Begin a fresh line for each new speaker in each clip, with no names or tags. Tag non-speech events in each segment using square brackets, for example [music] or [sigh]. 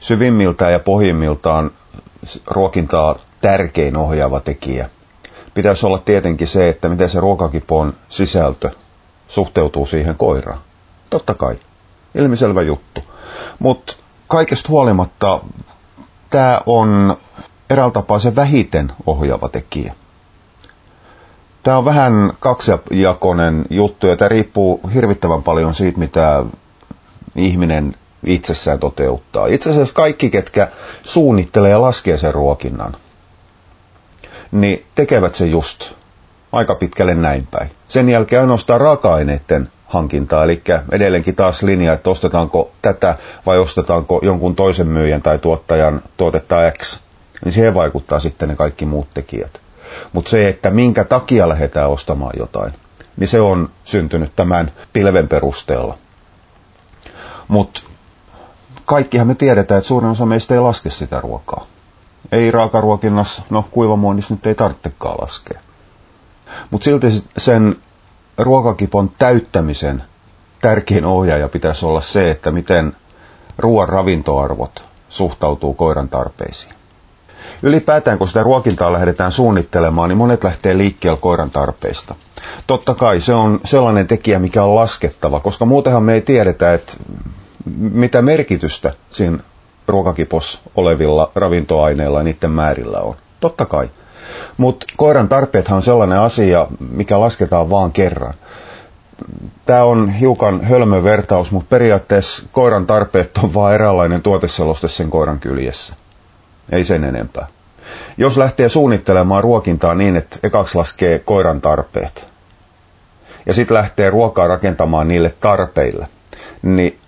syvimmiltään ja pohjimmiltaan ruokintaa tärkein ohjaava tekijä. Pitäisi olla tietenkin se, että miten se ruokakipon sisältö suhteutuu siihen koiraan. Totta kai. Ilmiselvä juttu. Mutta kaikesta huolimatta tämä on eräällä tapaa se vähiten ohjaava tekijä. Tämä on vähän kaksijakoinen juttu ja tämä riippuu hirvittävän paljon siitä, mitä ihminen itsessään toteuttaa. Itse asiassa kaikki, ketkä suunnittelee ja laskee sen ruokinnan, niin tekevät se just aika pitkälle näin päin. Sen jälkeen ainoastaan raaka-aineiden hankintaa, eli edelleenkin taas linja, että ostetaanko tätä vai ostetaanko jonkun toisen myyjän tai tuottajan tuotetta X, niin siihen vaikuttaa sitten ne kaikki muut tekijät. Mutta se, että minkä takia lähdetään ostamaan jotain, niin se on syntynyt tämän pilven perusteella. Mutta kaikkihan me tiedetään, että suurin osa meistä ei laske sitä ruokaa. Ei raakaruokinnassa, no kuivamuonnissa nyt ei tarvitsekaan laskea. Mutta silti sen ruokakipon täyttämisen tärkein ohjaaja pitäisi olla se, että miten ruoan ravintoarvot suhtautuu koiran tarpeisiin. Ylipäätään, kun sitä ruokintaa lähdetään suunnittelemaan, niin monet lähtee liikkeelle koiran tarpeista. Totta kai se on sellainen tekijä, mikä on laskettava, koska muutenhan me ei tiedetä, että mitä merkitystä siinä ruokakipos olevilla ravintoaineilla ja niiden määrillä on. Totta kai. Mutta koiran tarpeethan on sellainen asia, mikä lasketaan vaan kerran. Tämä on hiukan hölmö vertaus, mutta periaatteessa koiran tarpeet on vain eräänlainen tuoteseloste sen koiran kyljessä. Ei sen enempää. Jos lähtee suunnittelemaan ruokintaa niin, että ekaksi laskee koiran tarpeet, ja sitten lähtee ruokaa rakentamaan niille tarpeille, niin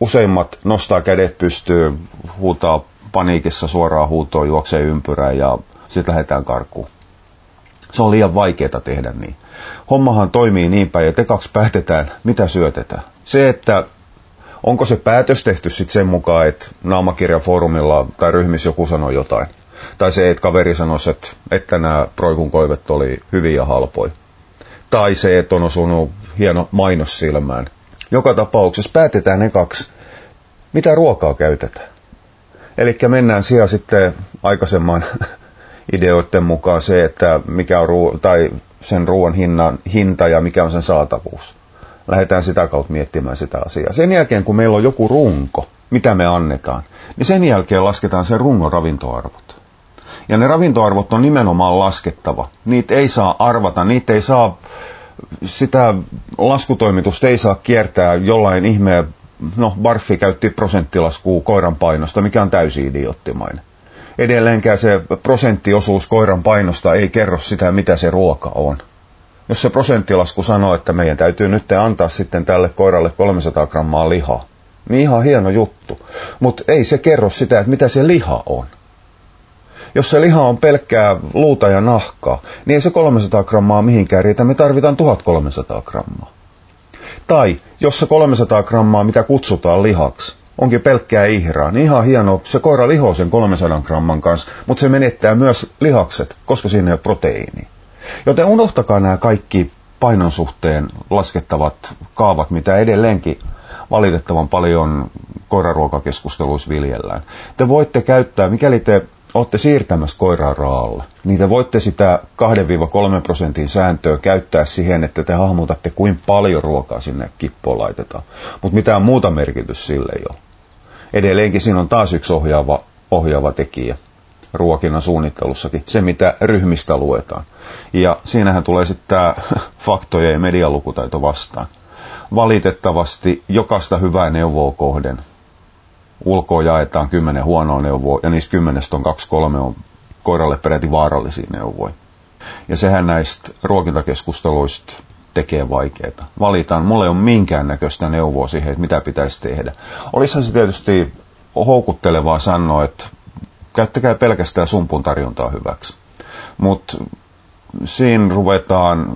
useimmat nostaa kädet pystyyn, huutaa paniikissa suoraan huutoon, juoksee ympyrään ja sitten lähdetään karkuun. Se on liian vaikeaa tehdä niin. Hommahan toimii niin päin, että kaksi päätetään, mitä syötetään. Se, että onko se päätös tehty sitten sen mukaan, että naamakirjafoorumilla tai ryhmissä joku sanoi jotain. Tai se, että kaveri sanoi, että, että nämä proikun koivet oli hyviä ja halpoja. Tai se, että on osunut hieno mainos silmään. Joka tapauksessa päätetään ne kaksi, mitä ruokaa käytetään. Eli mennään siellä sitten aikaisemman [laughs] ideoiden mukaan se, että mikä on ruo- tai sen ruoan hinnan, hinta ja mikä on sen saatavuus. Lähdetään sitä kautta miettimään sitä asiaa. Sen jälkeen, kun meillä on joku runko, mitä me annetaan, niin sen jälkeen lasketaan sen rungon ravintoarvot. Ja ne ravintoarvot on nimenomaan laskettava. Niitä ei saa arvata, niitä ei saa, sitä laskutoimitusta ei saa kiertää jollain ihmeen, no Barfi käytti prosenttilaskua koiran painosta, mikä on täysin idioottimainen edelleenkään se prosenttiosuus koiran painosta ei kerro sitä, mitä se ruoka on. Jos se prosenttilasku sanoo, että meidän täytyy nyt antaa sitten tälle koiralle 300 grammaa lihaa, niin ihan hieno juttu. Mutta ei se kerro sitä, että mitä se liha on. Jos se liha on pelkkää luuta ja nahkaa, niin ei se 300 grammaa mihinkään riitä, me tarvitaan 1300 grammaa. Tai jos se 300 grammaa, mitä kutsutaan lihaksi, onkin pelkkää ihraa, niin ihan hieno, se koira lihoo sen 300 gramman kanssa, mutta se menettää myös lihakset, koska siinä ei ole proteiini. Joten unohtakaa nämä kaikki painon suhteen laskettavat kaavat, mitä edelleenkin valitettavan paljon koiraruokakeskusteluissa viljellään. Te voitte käyttää, mikäli te olette siirtämässä koiraa raalle, niin te voitte sitä 2-3 prosentin sääntöä käyttää siihen, että te hahmotatte, kuinka paljon ruokaa sinne kippoon laitetaan. Mutta mitään muuta merkitys sille ei ole edelleenkin siinä on taas yksi ohjaava, ohjaava tekijä ruokinnan suunnittelussakin, se mitä ryhmistä luetaan. Ja siinähän tulee sitten tämä [laughs] faktojen ja medialukutaito vastaan. Valitettavasti jokaista hyvää neuvoa kohden ulkoa jaetaan kymmenen huonoa neuvoa, ja niistä kymmenestä on kaksi kolme on koiralle peräti vaarallisia neuvoja. Ja sehän näistä ruokintakeskusteluista tekee vaikeaa. Valitaan, mulla ei ole minkäännäköistä neuvoa siihen, että mitä pitäisi tehdä. Olisihan se tietysti houkuttelevaa sanoa, että käyttäkää pelkästään sumpun tarjontaa hyväksi. Mutta siinä ruvetaan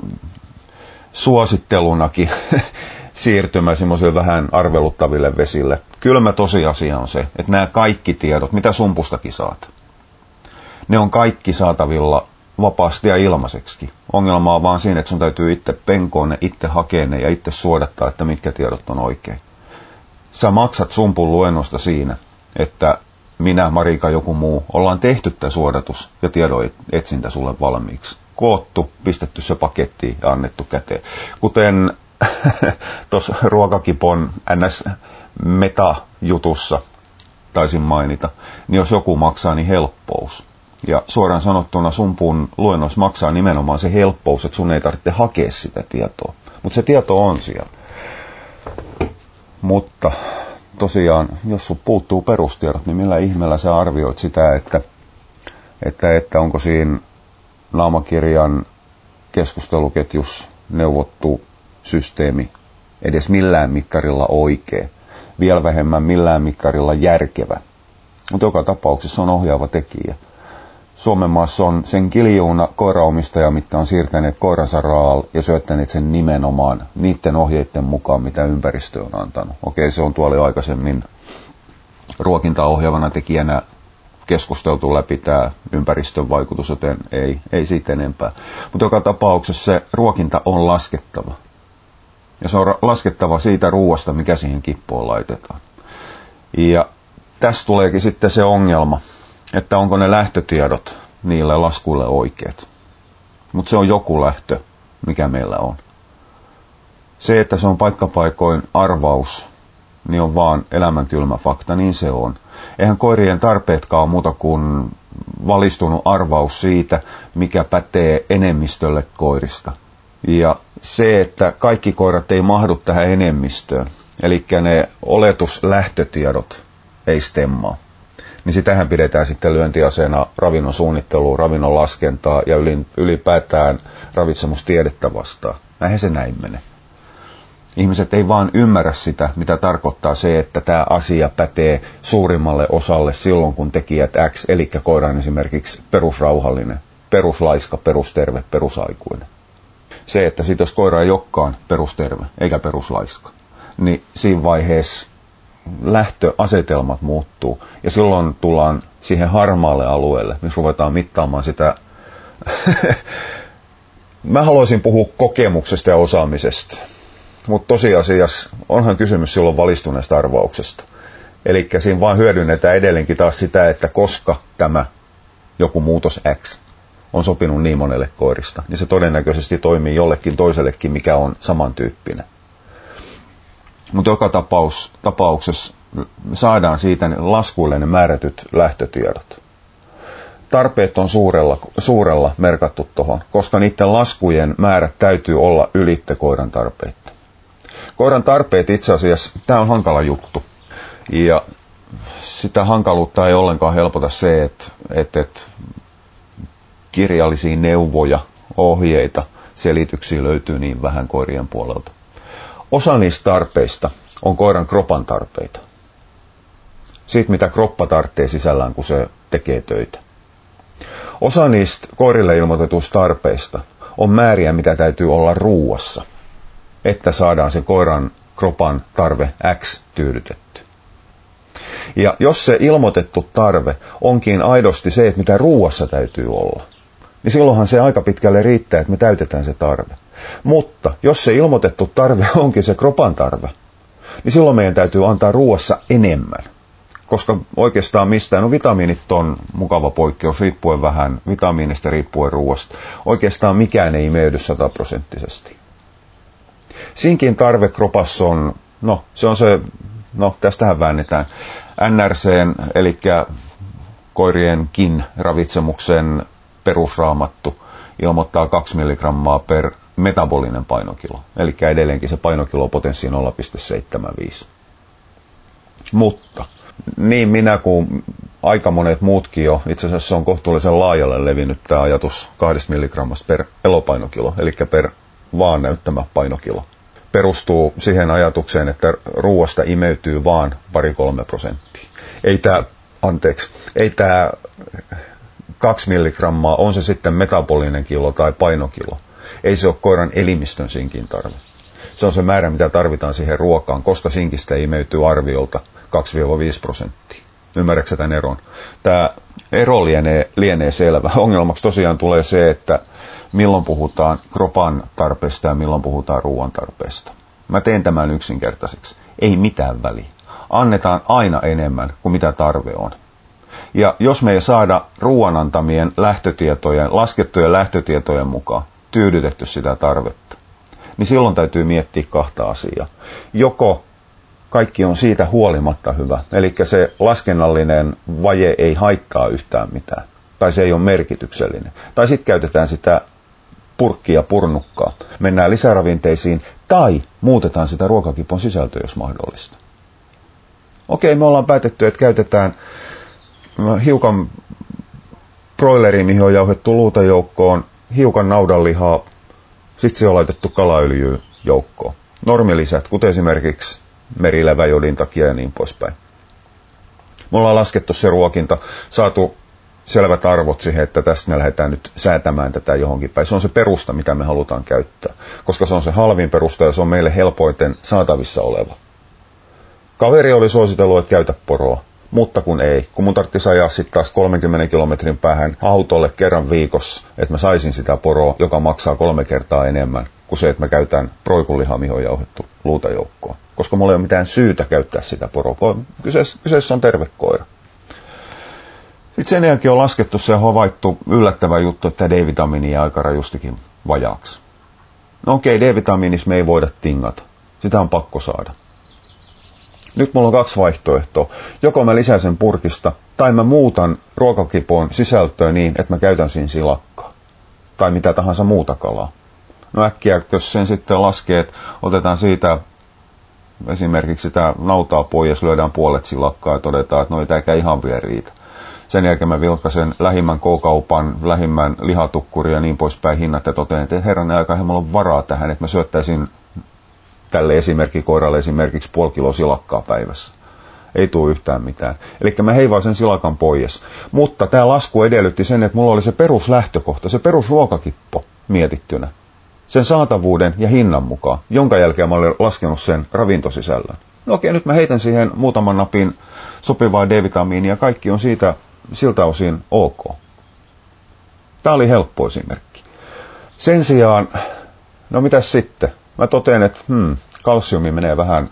suosittelunakin [laughs] siirtymään semmoisille vähän arveluttaville vesille. Kylmä tosiasia on se, että nämä kaikki tiedot, mitä sumpustakin saat, ne on kaikki saatavilla vapaasti ja ilmaiseksi. Ongelma on vaan siinä, että sun täytyy itse penkoon ne, itse hakea ne ja itse suodattaa, että mitkä tiedot on oikein. Sä maksat sumpun luennosta siinä, että minä, Marika, joku muu, ollaan tehty tämä suodatus ja tiedon etsintä sulle valmiiksi. Koottu, pistetty se pakettiin ja annettu käteen. Kuten [laughs] tuossa ruokakipon ns. meta-jutussa taisin mainita, niin jos joku maksaa, niin helppous. Ja suoraan sanottuna sumpun luennos maksaa nimenomaan se helppous, että sun ei tarvitse hakea sitä tietoa. Mutta se tieto on siellä. Mutta tosiaan, jos sun puuttuu perustiedot, niin millä ihmeellä sä arvioit sitä, että, että, että onko siinä naamakirjan keskusteluketjus neuvottu systeemi edes millään mittarilla oikein, vielä vähemmän millään mittarilla järkevä. Mutta joka tapauksessa on ohjaava tekijä. Suomen maassa on sen kiljuuna koiraomistaja, mitkä on siirtäneet koiransa raal ja syöttäneet sen nimenomaan niiden ohjeiden mukaan, mitä ympäristö on antanut. Okei, se on tuolla aikaisemmin ruokintaa ohjaavana tekijänä keskusteltu läpi tämä ympäristön vaikutus, joten ei, ei siitä enempää. Mutta joka tapauksessa se ruokinta on laskettava. Ja se on laskettava siitä ruoasta, mikä siihen kippoon laitetaan. Ja tässä tuleekin sitten se ongelma, että onko ne lähtötiedot niille laskuille oikeat. Mutta se on joku lähtö, mikä meillä on. Se, että se on paikkapaikoin arvaus, niin on vaan elämänkylmä fakta, niin se on. Eihän koirien tarpeetkaan muuta kuin valistunut arvaus siitä, mikä pätee enemmistölle koirista. Ja se, että kaikki koirat ei mahdu tähän enemmistöön, eli ne oletuslähtötiedot ei stemmaa niin sitähän pidetään sitten lyöntiaseena ravinnon suunnitteluun, ravinnon laskentaa ja ylipäätään ravitsemustiedettä vastaan. Näinhän se näin mene. Ihmiset ei vaan ymmärrä sitä, mitä tarkoittaa se, että tämä asia pätee suurimmalle osalle silloin, kun tekijät X, eli koira on esimerkiksi perusrauhallinen, peruslaiska, perusterve, perusaikuinen. Se, että sit jos koira ei olekaan perusterve eikä peruslaiska, niin siinä vaiheessa lähtöasetelmat muuttuu. Ja silloin tullaan siihen harmaalle alueelle, missä ruvetaan mittaamaan sitä. [laughs] Mä haluaisin puhua kokemuksesta ja osaamisesta, mutta tosiasiassa onhan kysymys silloin valistuneesta arvauksesta. Eli siinä vaan hyödynnetään edelleenkin taas sitä, että koska tämä joku muutos X on sopinut niin monelle koirista, niin se todennäköisesti toimii jollekin toisellekin, mikä on samantyyppinen. Mutta joka tapaus, tapauksessa saadaan siitä laskuille ne määrätyt lähtötiedot. Tarpeet on suurella, suurella merkattu tuohon, koska niiden laskujen määrät täytyy olla ylitte koiran tarpeita. Koiran tarpeet itse asiassa, tämä on hankala juttu. Ja sitä hankaluutta ei ollenkaan helpota se, että, että, että kirjallisia neuvoja, ohjeita, selityksiä löytyy niin vähän koirien puolelta. Osa niistä tarpeista on koiran kropan tarpeita. Siitä, mitä kroppa tarvitsee sisällään, kun se tekee töitä. Osa niistä koirille ilmoitetuista tarpeista on määriä, mitä täytyy olla ruuassa, että saadaan se koiran kropan tarve X tyydytetty. Ja jos se ilmoitettu tarve onkin aidosti se, että mitä ruuassa täytyy olla, niin silloinhan se aika pitkälle riittää, että me täytetään se tarve. Mutta jos se ilmoitettu tarve [laughs] onkin se kropan tarve, niin silloin meidän täytyy antaa ruoassa enemmän. Koska oikeastaan mistään, no vitamiinit on mukava poikkeus, riippuen vähän vitamiinista, riippuen ruoasta. Oikeastaan mikään ei imeydy sataprosenttisesti. Sinkin tarve kropassa on, no se on se, no tästähän väännetään, NRC, eli koirienkin ravitsemuksen perusraamattu ilmoittaa 2 milligrammaa per metabolinen painokilo. Eli edelleenkin se painokilopotenssi 0,75. Mutta niin minä kuin aika monet muutkin jo, itse asiassa on kohtuullisen laajalle levinnyt tämä ajatus 2 milligrammasta per elopainokilo, eli per vaan näyttämä painokilo. Perustuu siihen ajatukseen, että ruoasta imeytyy vaan pari-kolme prosenttia. Ei tämä, anteeksi, ei tämä 2 milligrammaa, on se sitten metabolinen kilo tai painokilo, ei se ole koiran elimistön sinkin tarve. Se on se määrä, mitä tarvitaan siihen ruokaan, koska sinkistä imeytyy arviolta 2-5 prosenttia. Ymmärrätkö tämän eron? Tämä ero lienee, lienee selvä. [laughs] Ongelmaksi tosiaan tulee se, että milloin puhutaan kropan tarpeesta ja milloin puhutaan ruoan tarpeesta. Mä teen tämän yksinkertaiseksi. Ei mitään väliä. Annetaan aina enemmän kuin mitä tarve on. Ja jos me ei saada ruoan antamien lähtötietojen, laskettujen lähtötietojen mukaan tyydytetty sitä tarvetta, niin silloin täytyy miettiä kahta asiaa. Joko kaikki on siitä huolimatta hyvä, eli se laskennallinen vaje ei haittaa yhtään mitään, tai se ei ole merkityksellinen. Tai sitten käytetään sitä purkkia purnukkaa, mennään lisäravinteisiin, tai muutetaan sitä ruokakipon sisältöä, jos mahdollista. Okei, me ollaan päätetty, että käytetään hiukan broileri, mihin on jauhettu luuta joukkoon, hiukan naudanlihaa, sitten se on laitettu kalaöljyä joukkoon. Normilisät, kuten esimerkiksi merileväjodin takia ja niin poispäin. Me ollaan laskettu se ruokinta, saatu selvät arvot siihen, että tästä me lähdetään nyt säätämään tätä johonkin päin. Se on se perusta, mitä me halutaan käyttää, koska se on se halvin perusta ja se on meille helpoiten saatavissa oleva. Kaveri oli suositellut, että käytä poroa, mutta kun ei, kun mun tarvitsisi ajaa sitten taas 30 kilometrin päähän autolle kerran viikossa, että mä saisin sitä poroa, joka maksaa kolme kertaa enemmän kuin se, että mä käytän proikullihaa, mihin jauhettu luutajoukkoon. Koska mulla ei ole mitään syytä käyttää sitä poroa. Kyseessä, kyseessä on terve koira. Sitten sen jälkeen on laskettu se havaittu yllättävä juttu, että D-vitamiini jää aika rajustikin vajaaksi. No okei, D-vitamiinissa me ei voida tingata. Sitä on pakko saada. Nyt mulla on kaksi vaihtoehtoa. Joko mä lisään sen purkista, tai mä muutan ruokakipoon sisältöä niin, että mä käytän siinä silakkaa. Tai mitä tahansa muuta kalaa. No äkkiä, jos sen sitten laskee, että otetaan siitä esimerkiksi sitä nautaa pois, lyödään puolet silakkaa ja todetaan, että no ei tämä ihan vielä riitä. Sen jälkeen mä vilkasen lähimmän k-kaupan, lähimmän lihatukkuri ja niin poispäin hinnat ja totean, että herran aika, mulla on varaa tähän, että mä syöttäisin tälle esimerkkikoiralle esimerkiksi puoli kiloa silakkaa päivässä. Ei tule yhtään mitään. Eli mä heivaan sen silakan pois. Mutta tämä lasku edellytti sen, että mulla oli se peruslähtökohta, se perusruokakippo mietittynä. Sen saatavuuden ja hinnan mukaan, jonka jälkeen mä olin laskenut sen ravintosisällön. No okei, nyt mä heitän siihen muutaman napin sopivaa D-vitamiinia ja kaikki on siitä siltä osin ok. Tämä oli helppo esimerkki. Sen sijaan, no mitäs sitten? Mä totean, että hmm, kalsiumi menee vähän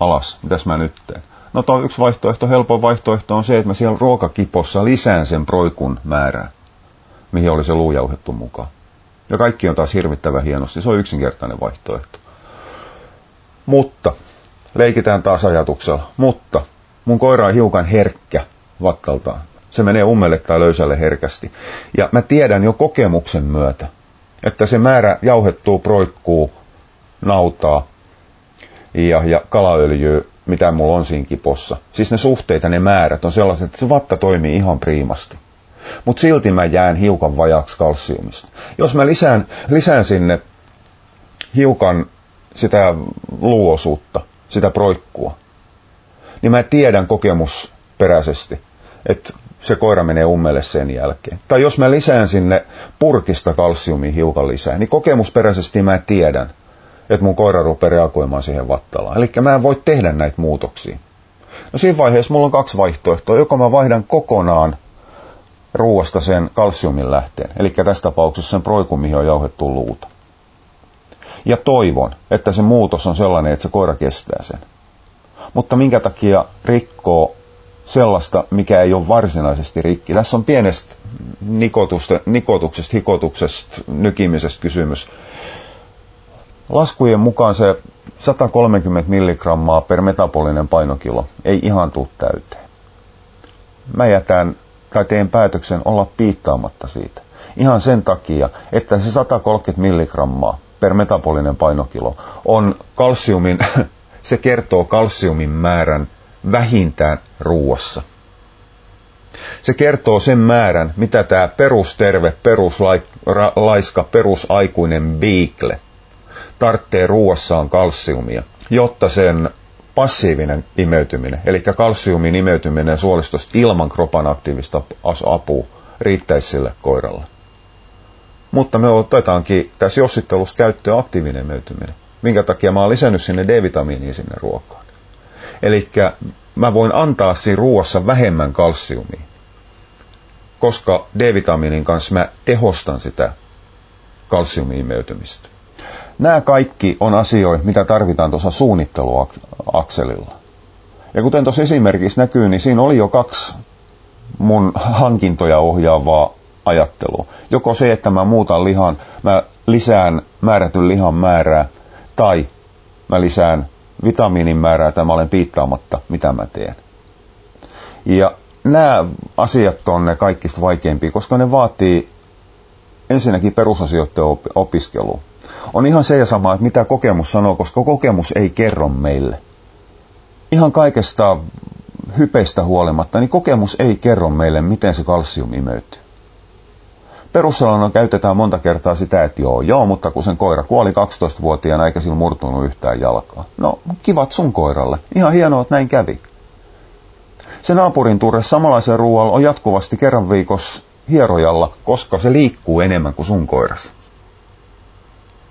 alas, mitäs mä nyt teen? No tuo yksi vaihtoehto, helpoin vaihtoehto on se, että mä siellä ruokakipossa lisään sen proikun määrää, mihin oli se luujauhettu mukaan. Ja kaikki on taas hirvittävän hienosti, se on yksinkertainen vaihtoehto. Mutta, leikitään taas ajatuksella, mutta mun koira on hiukan herkkä vattaltaan. Se menee ummelle tai löysälle herkästi. Ja mä tiedän jo kokemuksen myötä, että se määrä jauhettuu, proikkuu, nautaa ja, ja kalaöljyä, mitä mulla on siinä kipossa. Siis ne suhteita, ne määrät on sellaiset, että se vatta toimii ihan priimasti. Mutta silti mä jään hiukan vajaksi kalsiumista. Jos mä lisään, lisään sinne hiukan sitä luosuutta, sitä proikkua, niin mä tiedän kokemusperäisesti, että se koira menee ummelle sen jälkeen. Tai jos mä lisään sinne purkista kalsiumia hiukan lisää, niin kokemusperäisesti mä tiedän, että mun koira rupeaa reagoimaan siihen vattalaan. Eli mä en voi tehdä näitä muutoksia. No siinä vaiheessa mulla on kaksi vaihtoehtoa. Joko mä vaihdan kokonaan ruoasta sen kalsiumin lähteen, eli tässä tapauksessa sen proikun, mihin on jauhettu luuta. Ja toivon, että se muutos on sellainen, että se koira kestää sen. Mutta minkä takia rikkoo sellaista, mikä ei ole varsinaisesti rikki. Tässä on pienestä nikotuksesta, hikotuksesta, nykimisestä kysymys. Laskujen mukaan se 130 milligrammaa per metabolinen painokilo ei ihan tule täyteen. Mä jätän tai teen päätöksen olla piittaamatta siitä. Ihan sen takia, että se 130 milligrammaa per metabolinen painokilo on kalsiumin, [laughs] se kertoo kalsiumin määrän vähintään ruuassa. Se kertoo sen määrän, mitä tämä perusterve, peruslaiska, perusaikuinen biikle tarvitsee ruuassaan kalsiumia, jotta sen passiivinen imeytyminen, eli kalsiumin imeytyminen suolistosta ilman kropan aktiivista apua riittäisi sille koiralle. Mutta me otetaankin tässä jossittelussa käyttöön aktiivinen imeytyminen, minkä takia mä oon lisännyt sinne D-vitamiinia sinne ruokaan. Eli mä voin antaa siinä ruoassa vähemmän kalsiumia, koska D-vitamiinin kanssa mä tehostan sitä kalsiumiimeytymistä. Nämä kaikki on asioita, mitä tarvitaan tuossa suunnitteluakselilla. Ja kuten tuossa esimerkissä näkyy, niin siinä oli jo kaksi mun hankintoja ohjaavaa ajattelua. Joko se, että mä muutan lihan, mä lisään määrätyn lihan määrää, tai mä lisään vitamiinin määrää, tai mä olen piittaamatta, mitä mä teen. Ja nämä asiat on ne kaikista vaikeimpia, koska ne vaatii ensinnäkin perusasioiden opiskelua. On ihan se ja sama, että mitä kokemus sanoo, koska kokemus ei kerro meille. Ihan kaikesta hypeistä huolimatta, niin kokemus ei kerro meille, miten se kalsium imeytyy. Perussalona käytetään monta kertaa sitä, että joo, joo, mutta kun sen koira kuoli 12-vuotiaana eikä sillä murtunut yhtään jalkaa. No, kivat sun koiralle. Ihan hienoa, että näin kävi. Se naapurin turre samanlaisen ruoalla on jatkuvasti kerran viikossa hierojalla, koska se liikkuu enemmän kuin sun koiras.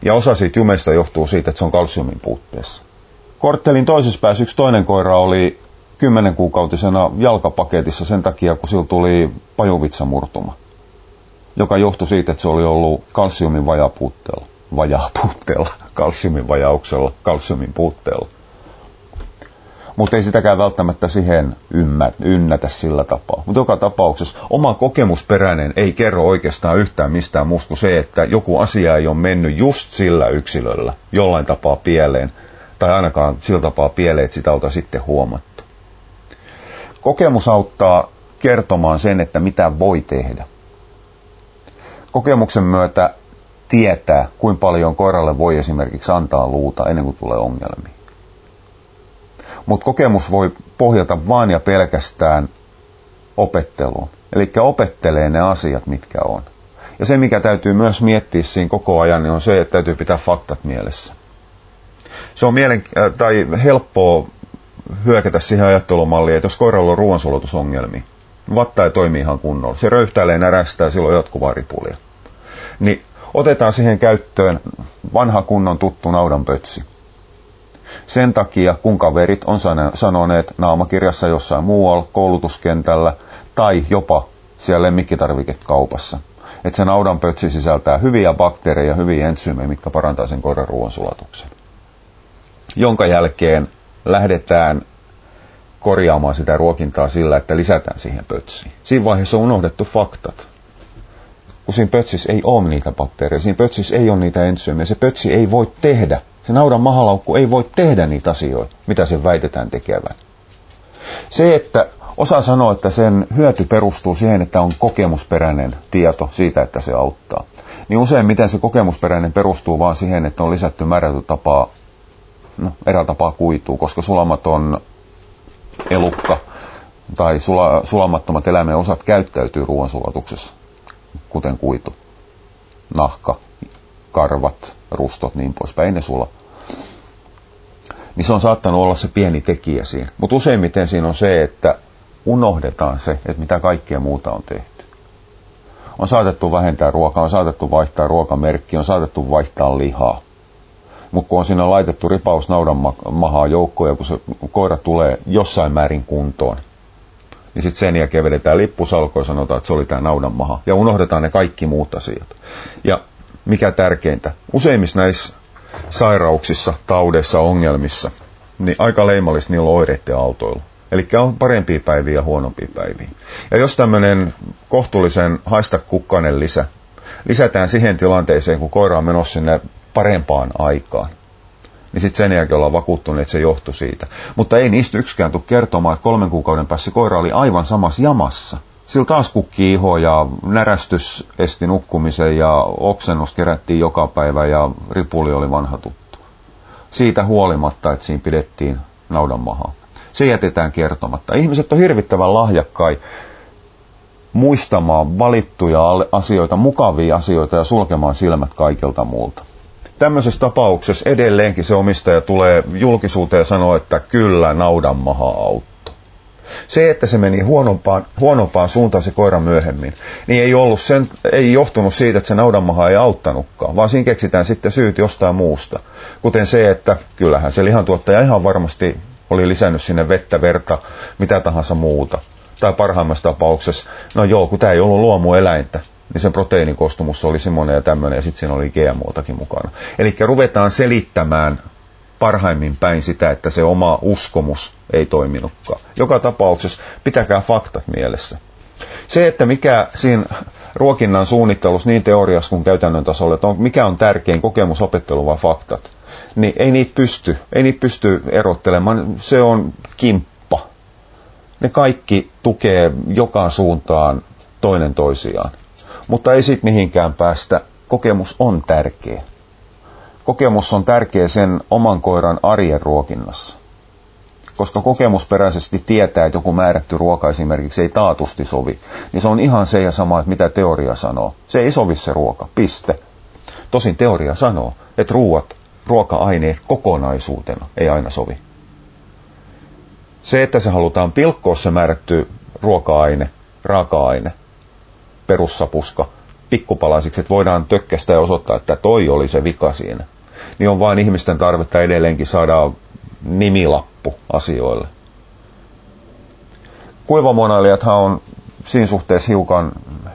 Ja osa siitä jumeista johtuu siitä, että se on kalsiumin puutteessa. Korttelin toisessa päässä yksi toinen koira oli kymmenen kuukautisena jalkapaketissa sen takia, kun sillä tuli pajuvitsamurtuma, joka johtui siitä, että se oli ollut kalsiumin vajapuutteella. Vajapuutteella, kalsiumin vajauksella, kalsiumin puutteella mutta ei sitäkään välttämättä siihen ymmä, ynnätä sillä tapaa. Mutta joka tapauksessa oma kokemusperäinen ei kerro oikeastaan yhtään mistään muusta kuin se, että joku asia ei ole mennyt just sillä yksilöllä jollain tapaa pieleen, tai ainakaan sillä tapaa pieleen, että sitä olta sitten huomattu. Kokemus auttaa kertomaan sen, että mitä voi tehdä. Kokemuksen myötä tietää, kuinka paljon koiralle voi esimerkiksi antaa luuta ennen kuin tulee ongelmia mutta kokemus voi pohjata vain ja pelkästään opetteluun. Eli opettelee ne asiat, mitkä on. Ja se, mikä täytyy myös miettiä siinä koko ajan, niin on se, että täytyy pitää faktat mielessä. Se on mielen, äh, tai helppoa hyökätä siihen ajattelumalliin, että jos koiralla on ruoansulatusongelmia, vatta ei toimi ihan kunnolla. Se röyhtäilee, närästää, silloin jatkuvaa ripulia. Niin otetaan siihen käyttöön vanha kunnon tuttu naudanpötsi. Sen takia, kun kaverit on sanoneet naamakirjassa jossain muualla, koulutuskentällä tai jopa siellä lemmikkitarvikekaupassa, että se naudanpötsi sisältää hyviä bakteereja, hyviä entsyymejä, mitkä parantaa sen koiran ruoansulatuksen. Jonka jälkeen lähdetään korjaamaan sitä ruokintaa sillä, että lisätään siihen pötsiin. Siinä vaiheessa on unohdettu faktat. Kun siinä pötsissä ei ole niitä bakteereja, siinä pötsissä ei ole niitä entsyymejä, se pötsi ei voi tehdä se naudan mahalaukku ei voi tehdä niitä asioita, mitä sen väitetään tekevän. Se, että osa sanoo, että sen hyöty perustuu siihen, että on kokemusperäinen tieto siitä, että se auttaa. Niin useimmiten se kokemusperäinen perustuu vaan siihen, että on lisätty määrätty tapaa, no, erää tapaa kuituu, koska sulamaton elukka tai sula, sulamattomat eläimen osat käyttäytyy ruoansulatuksessa, kuten kuitu, nahka, karvat, rustot, niin poispäin, ne sula. Niin se on saattanut olla se pieni tekijä siinä. Mutta useimmiten siinä on se, että unohdetaan se, että mitä kaikkea muuta on tehty. On saatettu vähentää ruokaa, on saatettu vaihtaa ruokamerkki, on saatettu vaihtaa lihaa. Mutta kun on siinä laitettu ripaus naudan mahaa joukkoon ja kun se koira tulee jossain määrin kuntoon, niin sitten sen jälkeen vedetään lippusalko ja sanotaan, että se oli tämä naudan maha. Ja unohdetaan ne kaikki muut asiat. Ja mikä tärkeintä, useimmissa näissä sairauksissa, taudeissa, ongelmissa, niin aika leimallista niillä on oireiden autoilu. Eli on parempia päiviä ja huonompia päiviä. Ja jos tämmöinen kohtuullisen haista kukkanen lisä lisätään siihen tilanteeseen, kun koira on menossa sinne parempaan aikaan, niin sitten sen jälkeen ollaan vakuuttuneet, että se johtui siitä. Mutta ei niistä yksikään tule kertomaan, että kolmen kuukauden päässä koira oli aivan samassa jamassa – sillä taas kukki iho ja närästys esti nukkumisen ja oksennus kerättiin joka päivä ja ripuli oli vanha tuttu. Siitä huolimatta, että siinä pidettiin naudanmahaa. Se jätetään kertomatta. Ihmiset on hirvittävän lahjakkai muistamaan valittuja asioita, mukavia asioita ja sulkemaan silmät kaikilta muulta. Tämmöisessä tapauksessa edelleenkin se omistaja tulee julkisuuteen ja sanoo, että kyllä naudanmaha auttaa se, että se meni huonompaan, huonompaan suuntaan se koira myöhemmin, niin ei, ollut sen, ei johtunut siitä, että se naudanmaha ei auttanutkaan, vaan siinä keksitään sitten syyt jostain muusta. Kuten se, että kyllähän se lihantuottaja ihan varmasti oli lisännyt sinne vettä, verta, mitä tahansa muuta. Tai parhaimmassa tapauksessa, no joo, kun tämä ei ollut luomueläintä, niin sen proteiinikoostumus oli semmoinen ja tämmöinen, ja sitten siinä oli GMOtakin mukana. Eli ruvetaan selittämään parhaimmin päin sitä, että se oma uskomus ei toiminutkaan. Joka tapauksessa pitäkää faktat mielessä. Se, että mikä siinä ruokinnan suunnittelussa niin teoriassa kuin käytännön tasolla, että on, mikä on tärkein kokemusopettelu vai faktat, niin ei niitä pysty, ei niitä pysty erottelemaan. Se on kimppa. Ne kaikki tukee joka suuntaan toinen toisiaan. Mutta ei siitä mihinkään päästä. Kokemus on tärkeä. Kokemus on tärkeä sen oman koiran arjen ruokinnassa. Koska kokemusperäisesti tietää, että joku määrätty ruoka esimerkiksi ei taatusti sovi, niin se on ihan se ja sama, että mitä teoria sanoo. Se ei sovi se ruoka, piste. Tosin teoria sanoo, että ruuat, ruoka-aineet kokonaisuutena ei aina sovi. Se, että se halutaan pilkkoa se määrätty ruoka-aine, raaka-aine, perussapuska, pikkupalasiksi, että voidaan tökkästä ja osoittaa, että toi oli se vika siinä, niin on vain ihmisten tarvetta edelleenkin saada nimilappu asioille. Kuivamonailijathan on siinä suhteessa hiukan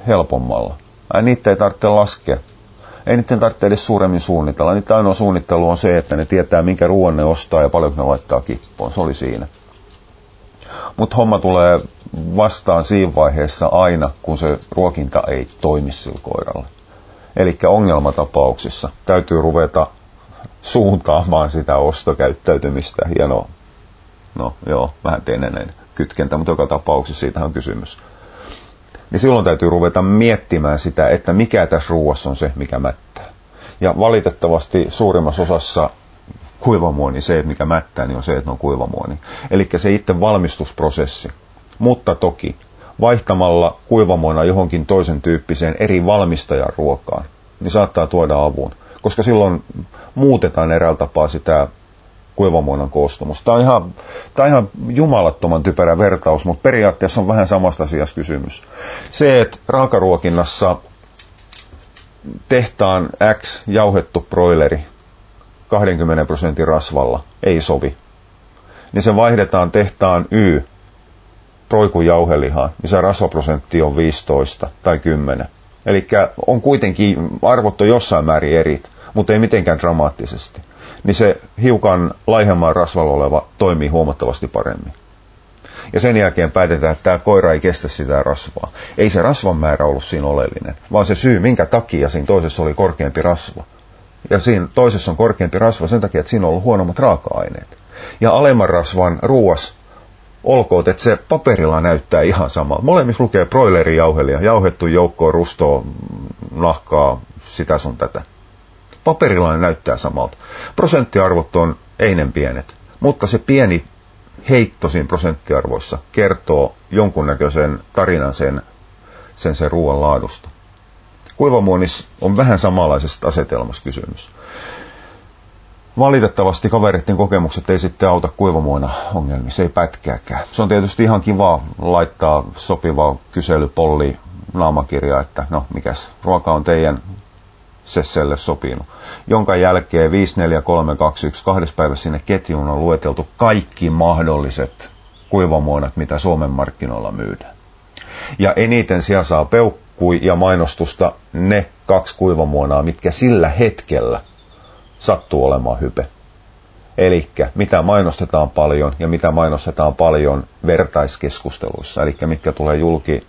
helpommalla. Ai, niitä ei tarvitse laskea. Ei niiden tarvitse edes suuremmin suunnitella. Niitä ainoa suunnittelu on se, että ne tietää, minkä ruoan ne ostaa ja paljon ne laittaa kippoon. Se oli siinä. Mutta homma tulee vastaan siinä vaiheessa aina, kun se ruokinta ei toimi sillä koiralla. Eli ongelmatapauksissa täytyy ruveta suuntaamaan sitä ostokäyttäytymistä. Hieno, no joo, vähän teenenen kytkentä, mutta joka tapauksessa siitä on kysymys. Niin silloin täytyy ruveta miettimään sitä, että mikä tässä ruuassa on se, mikä mättää. Ja valitettavasti suurimmassa osassa kuivamuoni, se, mikä mättää, niin on se, että ne on kuivamuoni. Eli se itse valmistusprosessi. Mutta toki vaihtamalla kuivamuona johonkin toisen tyyppiseen eri valmistajan ruokaan, niin saattaa tuoda avun. Koska silloin muutetaan eräällä tapaa sitä kuivamuonan koostumusta. Tämä on ihan, tämä on ihan jumalattoman typerä vertaus, mutta periaatteessa on vähän samasta asiasta kysymys. Se, että raakaruokinnassa tehtaan X jauhettu broileri 20 prosentin rasvalla ei sovi, niin se vaihdetaan tehtaan Y proikujauhelihaan, missä rasvaprosentti on 15 tai 10. Eli on kuitenkin arvot on jossain määrin erit, mutta ei mitenkään dramaattisesti. Niin se hiukan laihemman rasvalla oleva toimii huomattavasti paremmin. Ja sen jälkeen päätetään, että tämä koira ei kestä sitä rasvaa. Ei se rasvan määrä ollut siinä oleellinen, vaan se syy, minkä takia siinä toisessa oli korkeampi rasva. Ja siinä toisessa on korkeampi rasva sen takia, että siinä on ollut huonommat raaka-aineet. Ja alemman rasvan ruuas olkoon, että se paperilla näyttää ihan sama. Molemmissa lukee broilerijauhelia, jauhettu joukkoon rustoa, nahkaa, sitä sun tätä. Paperilla näyttää samalta. Prosenttiarvot on einen pienet, mutta se pieni heitto siinä prosenttiarvoissa kertoo jonkunnäköisen tarinan sen, sen, sen ruoan laadusta. Kuivamuonis on vähän samanlaisesta asetelmassa kysymys. Valitettavasti kavereiden kokemukset ei sitten auta kuivamuona ongelmissa, ei pätkääkään. Se on tietysti ihan kiva laittaa sopiva kyselypolli naamakirja, että no mikäs ruoka on teidän sesselle sopinut. Jonka jälkeen 5, 4, 3, 2, 1, kahdessa päivässä sinne ketjuun on lueteltu kaikki mahdolliset kuivamuonat, mitä Suomen markkinoilla myydään. Ja eniten siellä saa peukkui ja mainostusta ne kaksi kuivamuonaa, mitkä sillä hetkellä sattuu olemaan hype. Eli mitä mainostetaan paljon ja mitä mainostetaan paljon vertaiskeskusteluissa, eli mitkä tulee julki,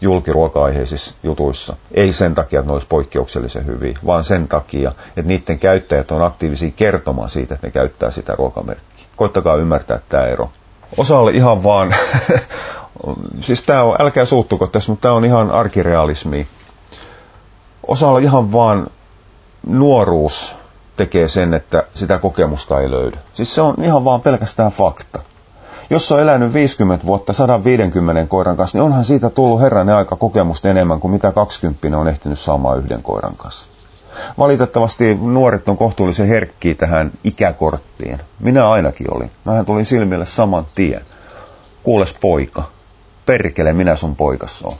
julkiruoka-aiheisissa jutuissa. Ei sen takia, että ne olisi poikkeuksellisen hyviä, vaan sen takia, että niiden käyttäjät on aktiivisia kertomaan siitä, että ne käyttää sitä ruokamerkkiä. Koittakaa ymmärtää tämä ero. Osa oli ihan vaan, [laughs] siis tämä on, älkää suuttuko tässä, mutta tämä on ihan arkirealismi. Osa oli ihan vaan nuoruus tekee sen, että sitä kokemusta ei löydy. Siis se on ihan vaan pelkästään fakta. Jos on elänyt 50 vuotta 150 koiran kanssa, niin onhan siitä tullut herranen aika kokemusta enemmän kuin mitä 20 on ehtinyt saamaan yhden koiran kanssa. Valitettavasti nuoret on kohtuullisen herkkiä tähän ikäkorttiin. Minä ainakin olin. Mähän tulin silmille saman tien. Kuules poika. Perkele, minä sun poikas on.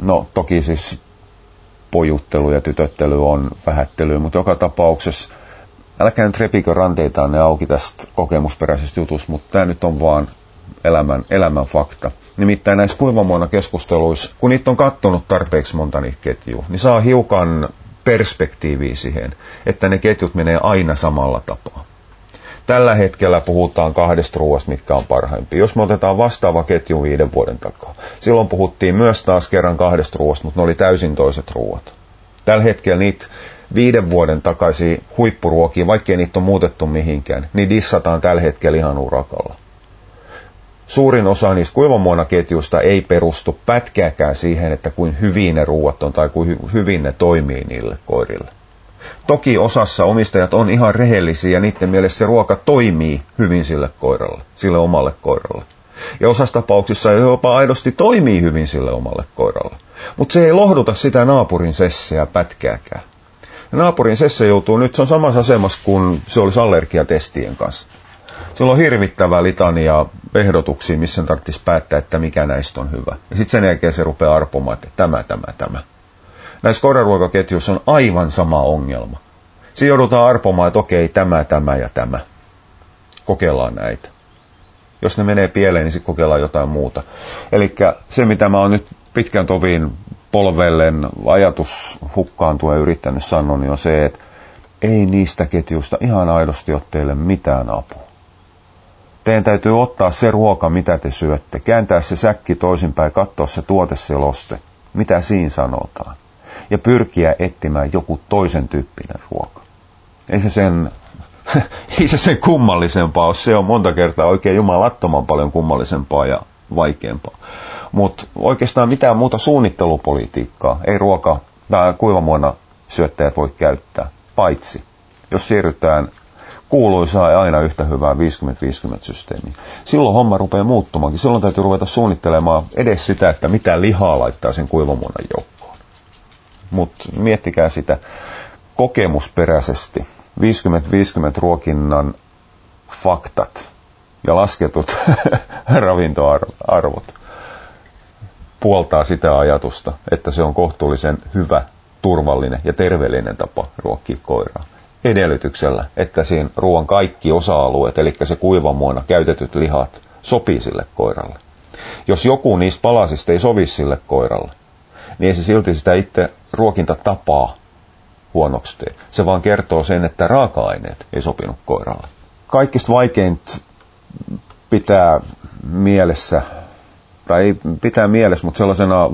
No toki siis pojuttelu ja tytöttely on vähättely, mutta joka tapauksessa älkää nyt repikö ranteita ne auki tästä kokemusperäisestä jutusta, mutta tämä nyt on vaan elämän, elämän fakta. Nimittäin näissä kuivamuona keskusteluissa, kun niitä on kattonut tarpeeksi monta niitä ketjua, niin saa hiukan perspektiiviä siihen, että ne ketjut menee aina samalla tapaa. Tällä hetkellä puhutaan kahdesta ruoasta, mitkä on parhaimpia. Jos me otetaan vastaava ketju viiden vuoden takaa, silloin puhuttiin myös taas kerran kahdesta ruoasta, mutta ne oli täysin toiset ruoat. Tällä hetkellä niitä viiden vuoden takaisin huippuruokia, vaikkei niitä on muutettu mihinkään, niin dissataan tällä hetkellä ihan urakalla. Suurin osa niistä kuivamuonaketjuista ei perustu pätkääkään siihen, että kuin hyvin ne ruuat on tai kuin hyvin ne toimii niille koirille. Toki osassa omistajat on ihan rehellisiä ja niiden mielestä se ruoka toimii hyvin sille koiralle, sille omalle koiralle. Ja osassa tapauksissa jopa aidosti toimii hyvin sille omalle koiralle. Mutta se ei lohduta sitä naapurin sesseä pätkääkään. Ja naapurin sesse joutuu nyt, se on samassa asemassa kuin se olisi allergiatestien kanssa. Sillä on hirvittävä litania ehdotuksia, missä tarvitsisi päättää, että mikä näistä on hyvä. Ja sitten sen jälkeen se rupeaa arpomaan, että tämä, tämä, tämä. Näissä koiraruokaketjuissa on aivan sama ongelma. Siinä joudutaan arpomaan, että okei, tämä, tämä ja tämä. Kokeillaan näitä. Jos ne menee pieleen, niin sitten kokeillaan jotain muuta. Eli se, mitä mä oon nyt pitkän tovin polvellen ajatus hukkaantua ja yrittänyt sanoa, niin on se, että ei niistä ketjuista ihan aidosti ole teille mitään apua. Teidän täytyy ottaa se ruoka, mitä te syötte, kääntää se säkki toisinpäin, katsoa se tuoteseloste, mitä siinä sanotaan, ja pyrkiä etsimään joku toisen tyyppinen ruoka. Ei se sen, [laughs] ei se sen kummallisempaa ole, se on monta kertaa oikein jumalattoman paljon kummallisempaa ja vaikeampaa. Mutta oikeastaan mitään muuta suunnittelupolitiikkaa ei ruoka- tai kuivamuona syöttäjät voi käyttää, paitsi jos siirrytään kuuluisaa ja aina yhtä hyvää 50-50 systeemiä. Silloin homma rupeaa muuttumaankin. Silloin täytyy ruveta suunnittelemaan edes sitä, että mitä lihaa laittaa sen kuivamuonan joukkoon. Mutta miettikää sitä kokemusperäisesti. 50-50 ruokinnan faktat ja lasketut [laughs] ravintoarvot puoltaa sitä ajatusta, että se on kohtuullisen hyvä, turvallinen ja terveellinen tapa ruokkia koiraa. Edellytyksellä, että siinä ruoan kaikki osa-alueet, eli se kuivamuona käytetyt lihat, sopii sille koiralle. Jos joku niistä palasista ei sovi sille koiralle, niin ei se silti sitä itse ruokintatapaa huonoksi. Se vaan kertoo sen, että raaka-aineet ei sopinut koiralle. Kaikista vaikeinta pitää mielessä tai ei pitää mielessä, mutta sellaisena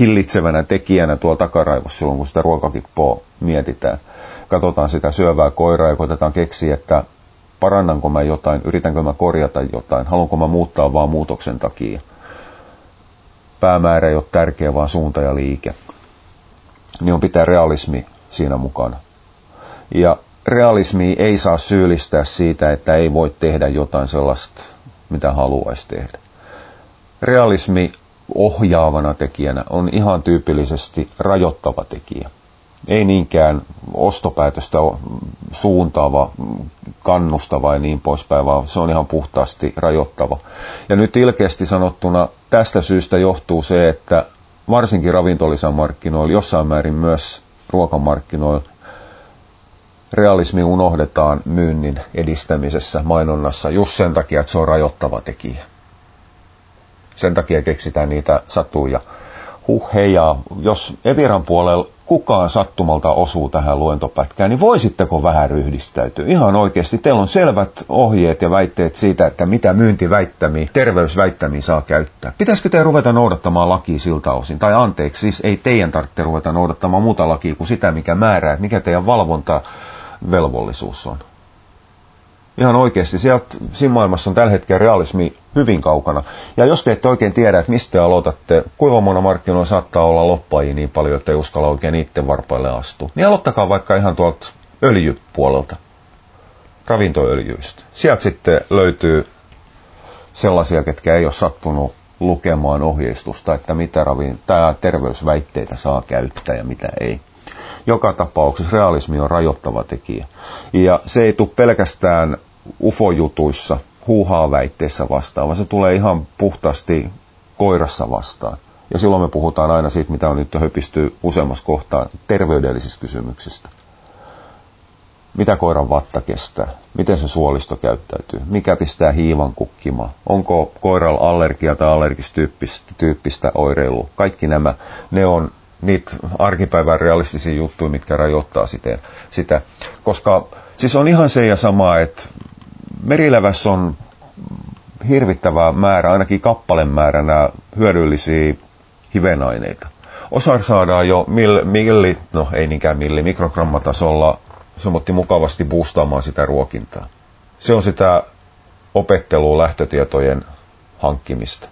hillitsevänä tekijänä tuolla takaraivossa silloin, kun sitä ruokakippoa mietitään. Katsotaan sitä syövää koiraa ja koitetaan keksiä, että parannanko mä jotain, yritänkö mä korjata jotain, haluanko mä muuttaa vaan muutoksen takia. Päämäärä ei ole tärkeä, vaan suunta ja liike. Niin on pitää realismi siinä mukana. Ja realismi ei saa syyllistää siitä, että ei voi tehdä jotain sellaista, mitä haluaisi tehdä realismi ohjaavana tekijänä on ihan tyypillisesti rajoittava tekijä. Ei niinkään ostopäätöstä suuntaava, kannustava ja niin poispäin, vaan se on ihan puhtaasti rajoittava. Ja nyt ilkeästi sanottuna tästä syystä johtuu se, että varsinkin ravintolisämarkkinoilla, jossain määrin myös ruokamarkkinoilla, realismi unohdetaan myynnin edistämisessä, mainonnassa, just sen takia, että se on rajoittava tekijä. Sen takia keksitään niitä satuja. Huh ja jos Eviran puolella kukaan sattumalta osuu tähän luentopätkään, niin voisitteko vähän ryhdistäytyä? Ihan oikeasti, teillä on selvät ohjeet ja väitteet siitä, että mitä myyntiväittämiä, terveysväittämiä saa käyttää. Pitäisikö te ruveta noudattamaan lakia siltä osin? Tai anteeksi, siis ei teidän tarvitse ruveta noudattamaan muuta lakia kuin sitä, mikä määrää, että mikä teidän valvontavelvollisuus on ihan oikeasti, sieltä siinä maailmassa on tällä hetkellä realismi hyvin kaukana. Ja jos te ette oikein tiedä, että mistä te aloitatte, kuivamuonamarkkinoilla saattaa olla loppajia niin paljon, että ei uskalla oikein niiden varpaille astua, niin aloittakaa vaikka ihan tuolta öljypuolelta, ravintoöljyistä. Sieltä sitten löytyy sellaisia, ketkä ei ole sattunut lukemaan ohjeistusta, että mitä ravin, tai terveysväitteitä saa käyttää ja mitä ei. Joka tapauksessa realismi on rajoittava tekijä. Ja se ei tule pelkästään UFO-jutuissa, huuhaa-väitteissä vastaan, vaan se tulee ihan puhtaasti koirassa vastaan. Ja silloin me puhutaan aina siitä, mitä on nyt höpisty useammassa kohtaa terveydellisistä kysymyksistä. Mitä koiran vatta kestää? Miten se suolisto käyttäytyy? Mikä pistää hiivan kukkimaan? Onko koiralla allergia tai allergistyyppistä tyyppistä oireilua? Kaikki nämä, ne on niitä arkipäivän realistisia juttuja, mitkä rajoittaa sitä. sitä. Koska siis on ihan se ja sama, että merileväs on hirvittävä määrä, ainakin kappalemääränä hyödyllisiä hivenaineita. Osa saadaan jo mill, milli, no ei niinkään milli, mikrogrammatasolla semmoitti mukavasti boostaamaan sitä ruokintaa. Se on sitä opettelua lähtötietojen hankkimista.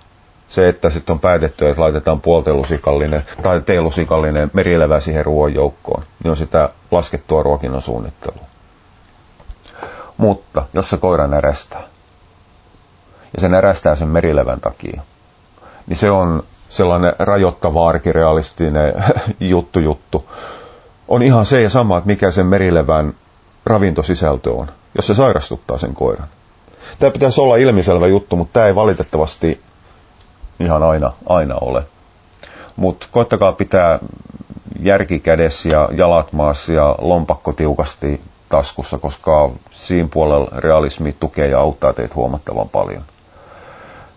Se, että sitten on päätetty, että laitetaan puoltelusikallinen tai teelusikallinen merilevä siihen ruoan joukkoon, niin on sitä laskettua ruokinnon suunnittelua. Mutta jos se koira närästää, ja se närästää sen merilevän takia, niin se on sellainen rajoittava arkirealistinen [laughs] juttu juttu. On ihan se ja sama, että mikä sen merilevän ravintosisältö on, jos se sairastuttaa sen koiran. Tämä pitäisi olla ilmiselvä juttu, mutta tämä ei valitettavasti ihan aina, aina ole. Mutta koittakaa pitää järki kädessä ja jalat maassa ja lompakko tiukasti taskussa, koska siinä puolella realismi tukee ja auttaa teitä huomattavan paljon.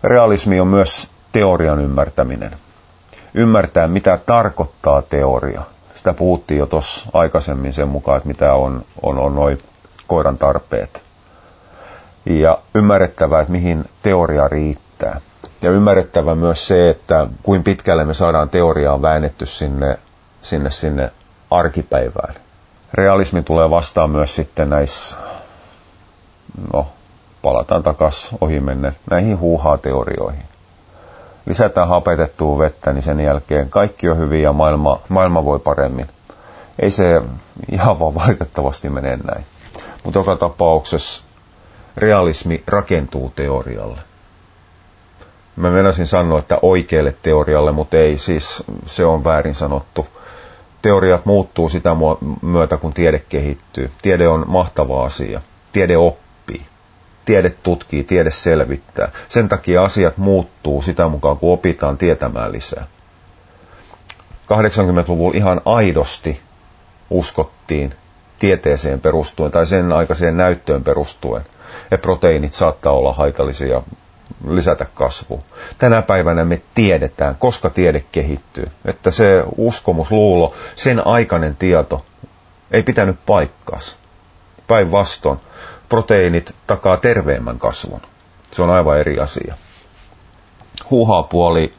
Realismi on myös teorian ymmärtäminen. Ymmärtää, mitä tarkoittaa teoria. Sitä puhuttiin jo tuossa aikaisemmin sen mukaan, että mitä on, on, on noin koiran tarpeet. Ja ymmärrettävää, että mihin teoria riittää. Ja ymmärrettävä myös se, että kuin pitkälle me saadaan teoriaa väännetty sinne, sinne, sinne arkipäivään. Realismi tulee vastaan myös sitten näissä, no palataan takas ohi menne näihin huuhaa-teorioihin. Lisätään hapetettua vettä, niin sen jälkeen kaikki on hyvin ja maailma, maailma voi paremmin. Ei se ihan vaan valitettavasti mene näin. Mutta joka tapauksessa realismi rakentuu teorialle. Mä menasin sanoa, että oikealle teorialle, mutta ei, siis se on väärin sanottu. Teoriat muuttuu sitä myötä, kun tiede kehittyy. Tiede on mahtava asia. Tiede oppii. Tiede tutkii, tiede selvittää. Sen takia asiat muuttuu sitä mukaan, kun opitaan tietämään lisää. 80-luvulla ihan aidosti uskottiin tieteeseen perustuen tai sen aikaiseen näyttöön perustuen, että proteiinit saattaa olla haitallisia lisätä kasvua. Tänä päivänä me tiedetään, koska tiede kehittyy, että se uskomus, luulo, sen aikainen tieto ei pitänyt paikkaansa. Päinvastoin, proteiinit takaa terveemmän kasvun. Se on aivan eri asia. Huuhaa-puoli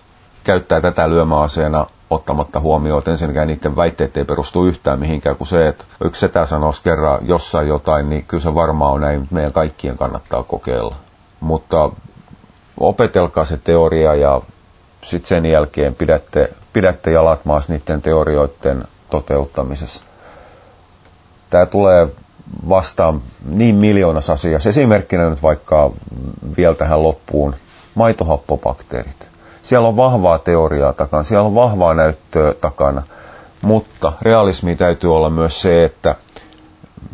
käyttää tätä lyömäaseena ottamatta huomioon, että ensinnäkään niiden väitteet ei perustu yhtään mihinkään kuin se, että yksi setä sanoisi kerran jossain jotain, niin kyllä se varmaan on näin, meidän kaikkien kannattaa kokeilla. Mutta opetelkaa se teoria ja sitten sen jälkeen pidätte, pidätte jalat maas niiden teorioiden toteuttamisessa. Tämä tulee vastaan niin miljoonas asiassa. Esimerkkinä nyt vaikka vielä tähän loppuun maitohappobakteerit. Siellä on vahvaa teoriaa takana, siellä on vahvaa näyttöä takana, mutta realismi täytyy olla myös se, että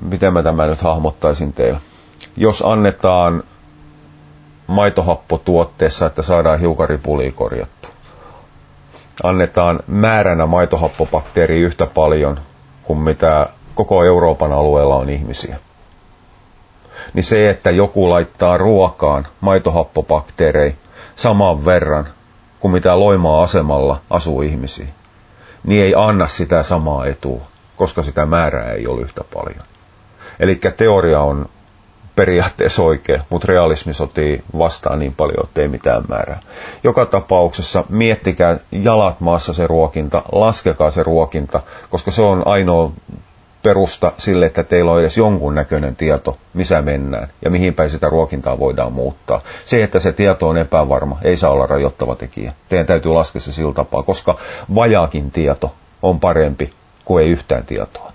miten mä tämän nyt hahmottaisin teille. Jos annetaan maitohappotuotteessa, että saadaan hiukaripulia korjattu. Annetaan määränä maitohappobakteeria yhtä paljon kuin mitä koko Euroopan alueella on ihmisiä. Niin se, että joku laittaa ruokaan maitohappobakteerei saman verran kuin mitä Loimaa asemalla asuu ihmisiä, niin ei anna sitä samaa etua, koska sitä määrää ei ole yhtä paljon. Eli teoria on periaatteessa oikea, mutta realismi sotii vastaan niin paljon, että ei mitään määrää. Joka tapauksessa miettikää jalat maassa se ruokinta, laskekaa se ruokinta, koska se on ainoa perusta sille, että teillä on edes jonkun näköinen tieto, missä mennään ja mihin päin sitä ruokintaa voidaan muuttaa. Se, että se tieto on epävarma, ei saa olla rajoittava tekijä. Teidän täytyy laskea se sillä tapaa, koska vajaakin tieto on parempi kuin ei yhtään tietoa.